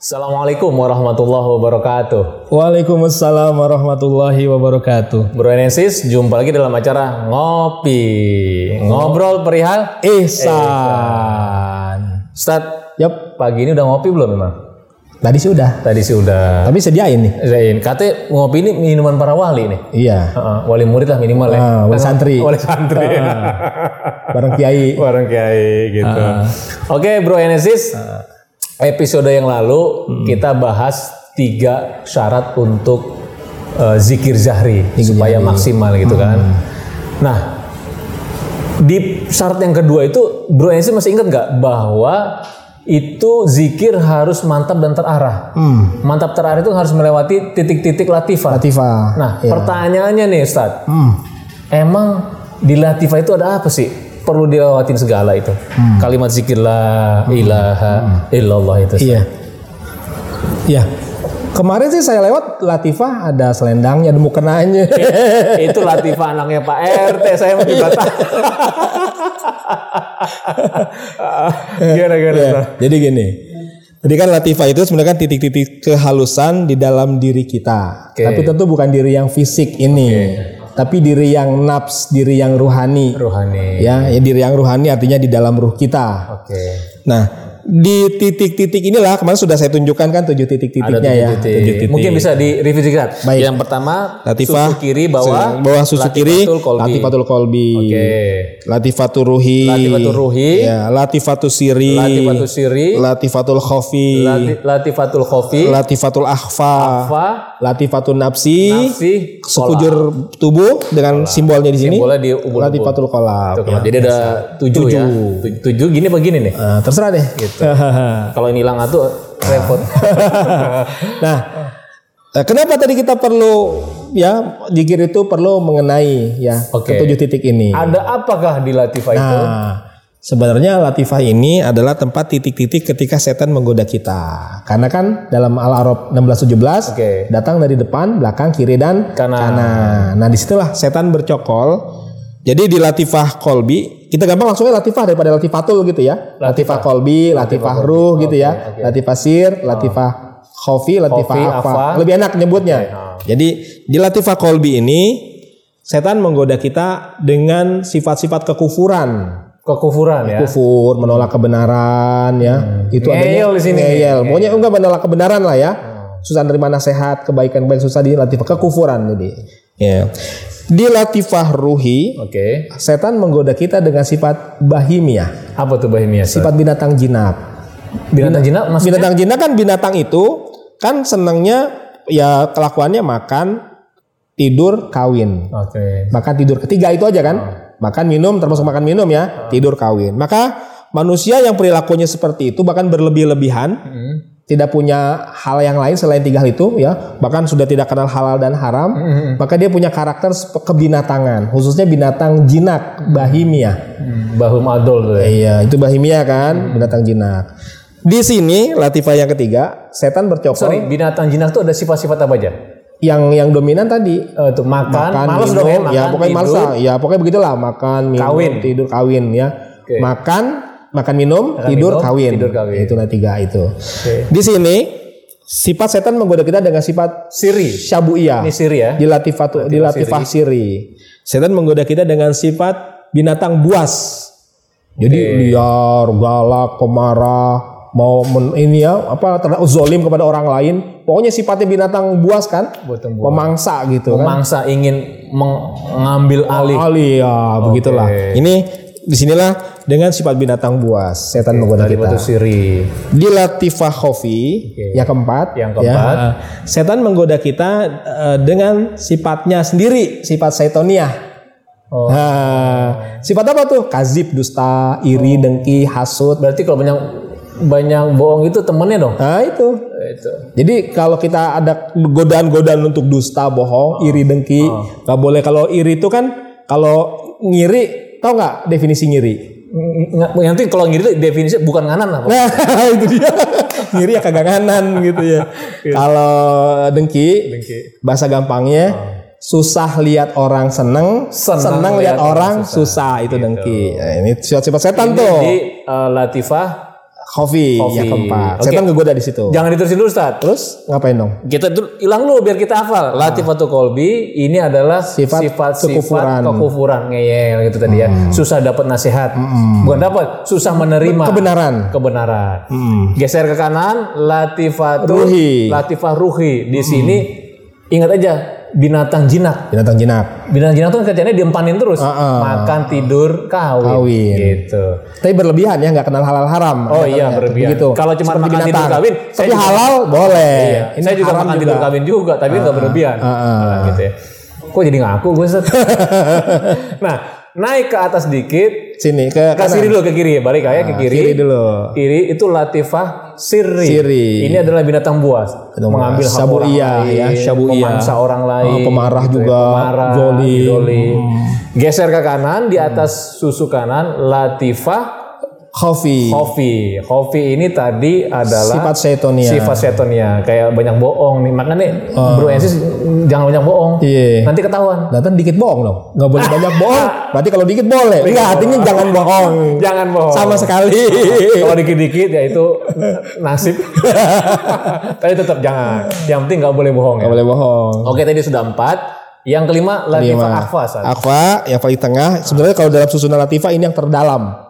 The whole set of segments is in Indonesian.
Assalamualaikum warahmatullahi wabarakatuh. Waalaikumsalam warahmatullahi wabarakatuh. Bro Enesis, jumpa lagi dalam acara Ngopi. Ngobrol perihal Ihsan. Ustaz, Yap, pagi ini udah ngopi belum memang? tadi sudah. Tadi sih udah. Tapi sediain nih. Zain, katanya ngopi ini minuman para wali nih. Iya. Wali murid lah minimal ya. Ah, wali santri. Wali santri. Bareng kiai. Warung kiai gitu. Oke, Bro Enesis. Episode yang lalu kita bahas tiga syarat untuk eh, zikir zahri supaya maksimal gitu kan. Nah, di syarat yang kedua itu Bro Enesis masih ingat nggak bahwa itu zikir harus mantap dan terarah. Hmm. Mantap terarah itu harus melewati titik-titik latifah. Latifah. Nah, Ya. pertanyaannya nih Ustadz. Hmm. Emang di latifah itu ada apa sih? Perlu dilewatin segala itu. Kalimat zikir la ilaha illallah itu. Iya. Iya. Kemarin sih saya lewat Latifah ada selendangnya, ada mukenanya. itu latifah anaknya Pak RT saya mau dibantah. gimana gimana? Ya, jadi gini. Jadi kan latifah itu sebenarnya kan titik-titik kehalusan di dalam diri kita. Oke. Tapi tentu bukan diri yang fisik ini. Tapi diri yang nafs, diri yang ruhani. Rohani. Ya, ya diri yang ruhani artinya di dalam ruh kita. Oke. Nah, di titik-titik inilah kemarin sudah saya tunjukkan kan tujuh titik-titiknya ya. Titik. Tujuh titik. Mungkin bisa di-review sedikit. Baik. Yang pertama Latifah susu kiri bawah bawah susu kiri Latifatul Kolbi. latifatul kolbi. Oke. Latifatul ruhi. Latifatul ruhi. Ya, latifatul siri. Latifatul siri. Latifatul khofi. Lati- Latifatul khofi. Latifatul akhfa. Fa. Latifatul nafsi. Nafsi. Sekujur tubuh dengan simbolnya di sini. Boleh di ubun Latifatul kolab. Tuh, Jadi ada tujuh, ya. Tu- Tujuh gini begini nih. Nah, terserah deh. Gitu. Kalau ini hilang satu repot. nah, eh, kenapa tadi kita perlu ya zikir itu perlu mengenai ya Oke. ketujuh titik ini. ada apakah di latifah itu? Nah, sebenarnya latifah ini adalah tempat titik-titik ketika setan menggoda kita. Karena kan dalam Al-Arab 1617 Oke. datang dari depan, belakang, kiri dan Kanan. Nah, di situlah setan bercokol. Jadi di latifah kolbi kita gampang langsungnya latifah daripada latifatul gitu ya. Latifah, kolbi, latifah, ruh gitu ya. Latifah sir, latifah khofi, latifah Khofi, afa. afa. Lebih enak nyebutnya. ah. Jadi di latifah kolbi ini setan menggoda kita dengan sifat-sifat kekufuran. Kekufuran ya. Kufur, menolak kebenaran ya. Itu Ngeyel di sini. Ngeyel. Pokoknya enggak menolak kebenaran lah ya. Susah nerima nasihat, kebaikan baik susah di latifah kekufuran jadi. Ya. Di latifah ruhi, Oke. setan menggoda kita dengan sifat bahimiyah, Apa tuh bahimia? Sifat binatang jinak. Binatang jinak maksudnya? Binatang jinak kan binatang itu kan senangnya ya kelakuannya makan, tidur, kawin. Oke. Makan tidur ketiga itu aja kan. Makan minum termasuk makan minum ya, tidur kawin. Maka manusia yang perilakunya seperti itu bahkan berlebih-lebihan, Hmm. Tidak punya hal yang lain selain tiga hal itu ya, bahkan sudah tidak kenal halal dan haram, maka dia punya karakter kebinatangan, khususnya binatang jinak, bahimia. Hmm, Bahum adol ya. Iya, itu bahimia kan, binatang jinak. Di sini latifah yang ketiga, setan bercokol Sorry, binatang jinak tuh ada sifat-sifat apa aja? yang yang dominan tadi Eh, tuh makan, makan, malas dong ya, makan, ya pokoknya lah. ya pokoknya begitulah makan, minum, Kawin. tidur, kawin ya. Oke. Makan, makan, minum, tidur, minum, kawin. tidur, kawin. Itulah tiga itu. Oke. Di sini sifat setan menggoda kita dengan sifat Siri. syabuiyah. Ini siri ya. Di latifah di latifah siri. Setan menggoda kita dengan sifat binatang buas. Jadi liar, galak, pemarah, mau men, ini ya apa terhadap zolim kepada orang lain. Pokoknya sifatnya binatang buas kan, Buatan buas. pemangsa gitu kan. Mangsa ingin mengambil alih. Ali ya begitulah. Ini di sinilah dengan sifat binatang buas setan menggoda Dari kita. siri. Di latifah khofi yang keempat, Yang keempat. ya, setan menggoda kita eh, dengan sifatnya sendiri, sifat saitoniah. Oh. Nah, sifat apa tuh? Kazib, dusta, iri, dengki, hasut. Berarti kalau banyak banyak bohong itu temennya dong. Nah itu. Itu. Jadi kalau kita ada godaan-godaan untuk dusta, bohong, iri, dengki, nggak boleh. Kalau iri itu kan kalau ngiri, tau nggak definisi ngiri? Nggak, nanti kalau ngiri itu definisi bukan nganan apa? Nah itu dia ngiri ya kagak kanan gitu ya. Kalau dengki, bahasa gampangnya susah lihat orang seneng, Senang seneng, lihat lihat orang susah, itu dengki. Nah, ini sifat-sifat setan Ini tuh. di eh, latifah Kofi. yang keempat. Oke. Setan ngegoda di situ. Jangan diterusin dulu Ustaz. Terus ngapain dong? Kita hilang dulu biar kita hafal. Latifatul kolbi ini adalah Sifat sifat kekufuran. sifat kekufuran ngeyel gitu tadi ya. Susah dapat nasihat. Bukan dapat, susah menerima Kebenaran. kebenaran. Geser ke kanan, latifatul Ruhi. latifah ruhi. Di sini ingat aja binatang jinak. Binatang jinak. Binatang jinak tuh kerjanya diempanin terus. Ah, ah. Makan, tidur, kawin. Kawin. Gitu. Tapi berlebihan ya, nggak kenal halal haram. Oh iya, katanya. berlebihan. Begitu. Kalau cuma Seperti makan, tidur, binatang. kawin, saya Tapi juga- halal boleh. Iya. Ini saya juga makan tidur kawin juga, tapi nggak berlebihan. ah, ah. Nah, gitu ya. Kok jadi ngaku gue Ustaz? nah, naik ke atas dikit, Sini ke ke kanan. kiri dulu ke kiri, balik aja ke kiri. Kiri dulu. Kiri itu latifah sirri. Sirri. Ini adalah binatang buas, Binatang mengambil hak orang Syabu'iyah, lain, ya, syabu'iyah. memangsa orang lain, Oh, pemarah gitu ya, juga, pemarah, zolim. zolim. Geser ke kanan, di atas susu kanan latifah Kofi. Khofi. Khofi ini tadi adalah Sifat setonia. Sifat setonia. Kayak banyak bohong nih. Makanya Bro Ensis jangan banyak bohong. Iya. Nanti ketahuan. Kan dikit bohong dong. Nggak boleh banyak bohong. Berarti kalau dikit boleh. Enggak, artinya jangan bohong. Jangan bohong. Sama sekali. Kalau dikit-dikit ya itu nasib. Tapi tetap jangan. Yang penting nggak boleh bohong ya. Nggak boleh bohong. Oke tadi sudah empat. Yang kelima latifah akfa. Akfa yang paling tengah. Sebenarnya kalau dalam susunan latifah ini yang terdalam.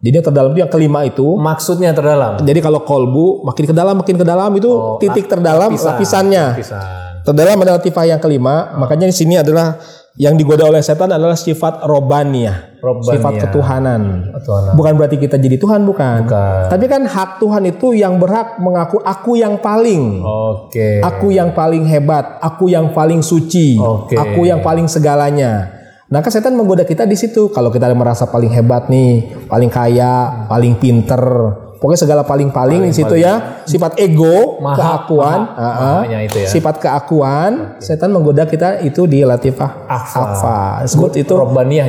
Jadi yang terdalam itu yang kelima itu. Maksudnya terdalam. Jadi kalau kolbu makin ke dalam makin ke dalam itu titik terdalam Lapisan. lapisannya. Lapisan. Terdalam adalah latifah yang kelima. Makanya di sini adalah yang digoda oleh setan adalah sifat robaniyah. Robaniyah. Sifat ketuhanan. Ketuhanan. Bukan berarti kita jadi Tuhan bukan. Bukan. Tapi kan hak Tuhan itu yang berhak mengaku aku yang paling. Oke. Aku yang paling hebat, aku yang paling suci, Oke. aku yang paling segalanya. Nah, kan setan menggoda kita di situ. Kalau kita merasa paling hebat nih, paling kaya, paling pinter, pokoknya segala paling-paling di situ ya. Sifat ego, Maha- keakuan, maha- ah, ah. mahanya itu ya. sifat keakuan, setan menggoda kita itu di latifah Akfa. Disebut itu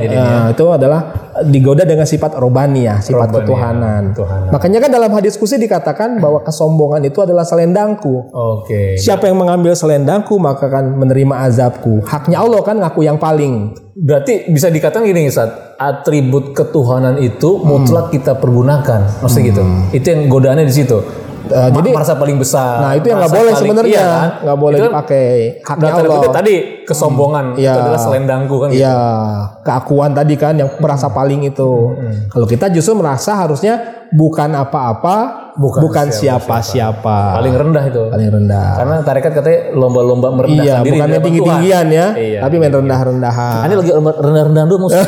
jadinya. Nah, itu adalah digoda dengan sifat robaniyah, sifat Robbaniyah, ketuhanan. ketuhanan. Makanya kan dalam hadis kursi dikatakan bahwa kesombongan itu adalah selendangku. Oke. Siapa yang mengambil selendangku maka akan menerima azabku. Haknya Allah kan ngaku yang paling. Berarti bisa dikatakan gini Ustaz, atribut ketuhanan itu mutlak kita pergunakan. Maksudnya gitu. Itu yang godaannya di situ. Ma- jadi merasa paling besar. nah itu yang nggak boleh sebenarnya, iya kan? nggak boleh Itu kan dipakai. Haknya Allah. tadi kesombongan itu Iya. adalah selendangku kan. gitu. Iya, keakuan tadi kan yang merasa paling itu. Kalau kita justru merasa harusnya bukan apa-apa, Bukan bukan, siapa-siapa. Paling rendah itu. Paling rendah. Karena tarekat katanya lomba-lomba merendahkan Iya, diri. bukan hadapan tinggi-tinggian Tuhan. ya, Iya. tapi main rendah-rendahan. Ini lagi rendah-rendahan dulu Mus.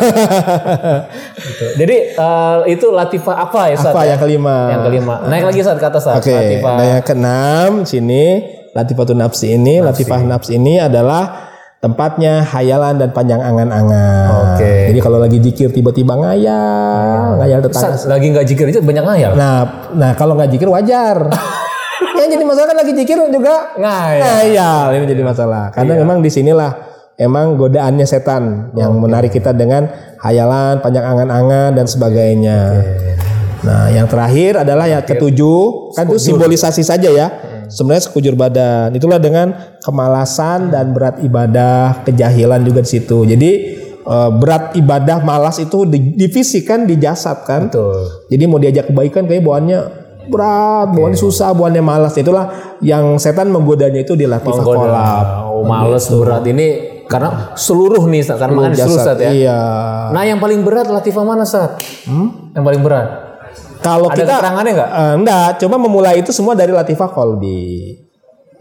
Gitu. Jadi eh, itu latifah apa ya Ustaz? Apa ya? yang kelima? Yang kelima. Naik lagi saat kata saat Oke, latifah. nah yang keenam sini latifatun nafsi ini, latifah nafsi ini adalah tempatnya hayalan dan panjang angan-angan. Oke. Jadi kalau lagi zikir tiba-tiba ngayal, ngayal tetangga. Lagi nggak jikir aja banyak ngayal. Nah, nah kalau nggak zikir wajar. yang jadi masalah kan lagi zikir juga Ngayal. ngayal. Ini jadi masalah. Karena memang di sinilah emang godaannya setan yang menarik kita dengan hayalan, panjang angan-angan dan sebagainya. Nah, yang terakhir adalah yang ketujuh, kan itu simbolisasi saja ya. Sebenarnya sekujur badan. Itulah dengan kemalasan dan berat ibadah, kejahilan juga di situ. Jadi eh, berat ibadah malas itu di, divisikan di jasad kan. Betul. Jadi mau diajak kebaikan kayak bawaannya berat, bawaannya susah, bawaannya malas. Itulah yang setan menggodanya itu di latifah kolab. Oh, males berat ini karena seluruh nih Ustaz. karena makan seluruh Ustaz ya. Iya. Nah, yang paling berat latifah mana Ustaz? Yang paling berat. Kalau Ada kita keterangannya nggak? Eh, enggak, coba memulai itu semua dari latifah kolbi.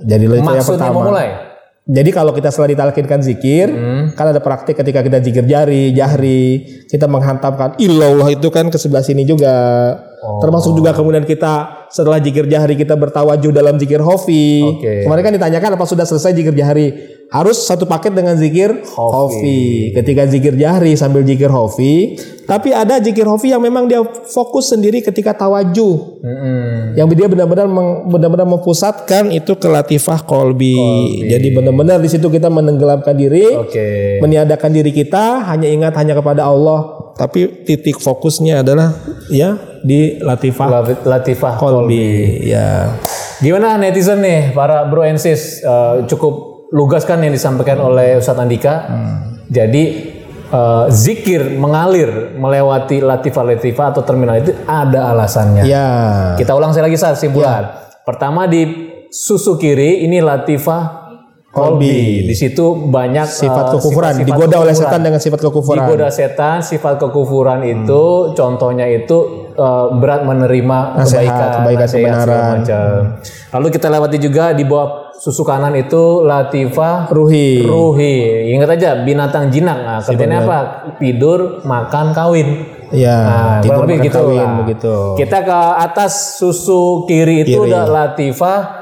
Jadi itu yang Maksudnya pertama. memulai. Jadi kalau kita setelah ditalkinkan zikir, kan ada praktik ketika kita zikir jari, jahri, kita menghantamkan ilallah itu kan ke sebelah sini juga. Termasuk juga kemudian kita setelah zikir jahri kita bertawajuh dalam zikir hofi. Oke. Kemarin kan ditanyakan apa sudah selesai zikir jahri? Harus satu paket dengan zikir hofi. Ketika zikir jahri sambil zikir hofi, tapi ada zikir hofi yang memang dia fokus sendiri ketika tawajuh Mm-mm. yang dia benar-benar benar-benar mempusatkan itu ke latifah kolbi. Jadi benar-benar di situ kita menenggelamkan diri, Oke. meniadakan diri kita, hanya ingat hanya kepada Allah. Tapi titik fokusnya adalah ya di latifah Lat- Latifah kolbi. Ya. Gimana netizen nih, para bro and sis, Eh, cukup lugas kan yang disampaikan oleh Ustadz Andika. Jadi eh, zikir mengalir melewati latifah-latifah atau terminal itu ada alasannya. Ya. Kita ulang sekali lagi saat simpulan. Pertama di susu kiri ini latifah kolbi. Di situ banyak Sifat eh, kekufuran sifat-sifat digoda oleh kekufuran. setan dengan sifat kekufuran. Digoda setan, sifat kekufuran itu contohnya itu eh, berat menerima Nasihat, kebaikan, kebaikan, nasihat, kebenaran. macam. Lalu kita lewati juga di bawah susu kanan itu latifah Ruhi. ruhi. Ingat aja binatang jinak. Nah, kerjanya apa? Tidur, makan, kawin. Ya, Nah, tidur makan gitu kawin lah. begitu. Kita ke atas susu kiri itu udah latifah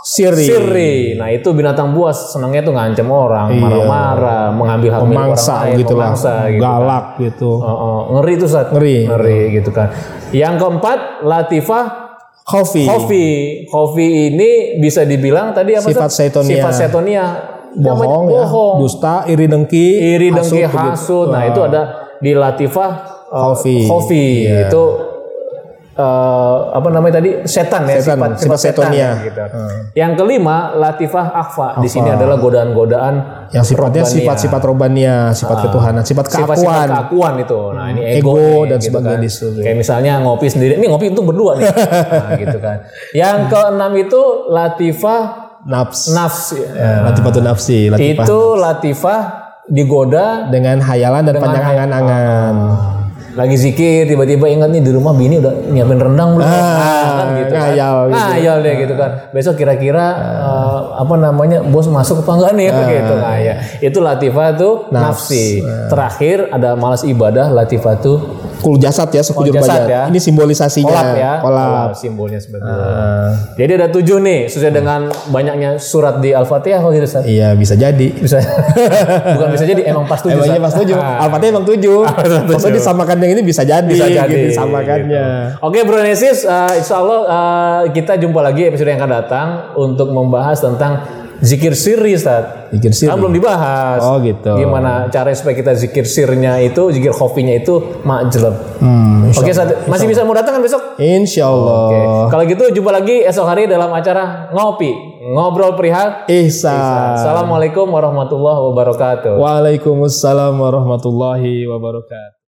Siri. siri. Nah itu binatang buas senangnya tuh ngancem orang, marah-marah, mengambil hak milik orang lain, gitu lah. memangsa gitu. Galak gitu. Oh, oh, ngeri tuh saat Ngeri. ngeri gitu kan. Yang keempat latifah Khofi. Kofi, Kofi ini bisa dibilang tadi apa? Sifat setonia. Sifat setonia. Bohong, ya. bohong. Dusta, iri dengki, Iri dengki hasut, hasut. Nah itu ada di latifah uh, Khofi. Khofi. itu eh, apa namanya tadi setan ya Setan, sifat, sifat setan ya, gitu. Yang kelima latifah akfa. Di sini adalah godaan-godaan Yang sifatnya sifat-sifat robania, sifat ketuhanan, sifat keakuan. keakuan itu. Nah, ini ego, Ego nih, dan gitu sebagainya kan. di situ. Kayak misalnya ngopi sendiri. Ini ngopi untuk berdua nih. nah, gitu kan. Yang keenam itu latifah Nafs. nafs. Ya. Latifatun nafsi, latifah. Itu latifah digoda dengan hayalan dan panjang angan-angan. Lagi zikir tiba-tiba ingat nih di rumah bini udah nyiapin rendang belum? Ah, kan gitu kan. ngayal gitu. ngayal deh gitu kan. Besok kira-kira eh, apa namanya bos masuk apa enggak nih? Gitu. Ngayal itu latifah tuh nafsi. Terakhir ada malas ibadah latifah tuh Kul jasad ya, sekujur Oh, jasad badan. ya. Ini simbolisasinya. kolab ya Kolab. Kolab, simbolnya seperti itu jadi ada tujuh nih sesuai dengan banyaknya surat di al-fatihah kalau gitu Ustaz? Iya, bisa jadi. bisa bukan bisa jadi emang pas tujuh Emangnya pas tujuh. Ah. Al-Fatihah emang tujuh. Maksudnya disamakan dengan ini bisa jadi. bisa jadi gitu, disamakannya. gitu. Oke Bro Nesis, eh, insya Allah eh, kita jumpa lagi episode yang akan datang untuk membahas tentang zikir sirri Ustaz. Zikir sirri. Kan belum dibahas. Oh, gitu. Gimana cara supaya kita zikir sirnya itu, zikir khofinya itu majleb. Hmm, Oke Ustaz, masih bisa mau datang kan besok? Insya Allah. Oke. Kalau gitu jumpa lagi esok hari dalam acara ngopi, ngobrol perihal. Ihsan. Assalamualaikum warahmatullahi wabarakatuh. Waalaikumsalam warahmatullahi wabarakatuh.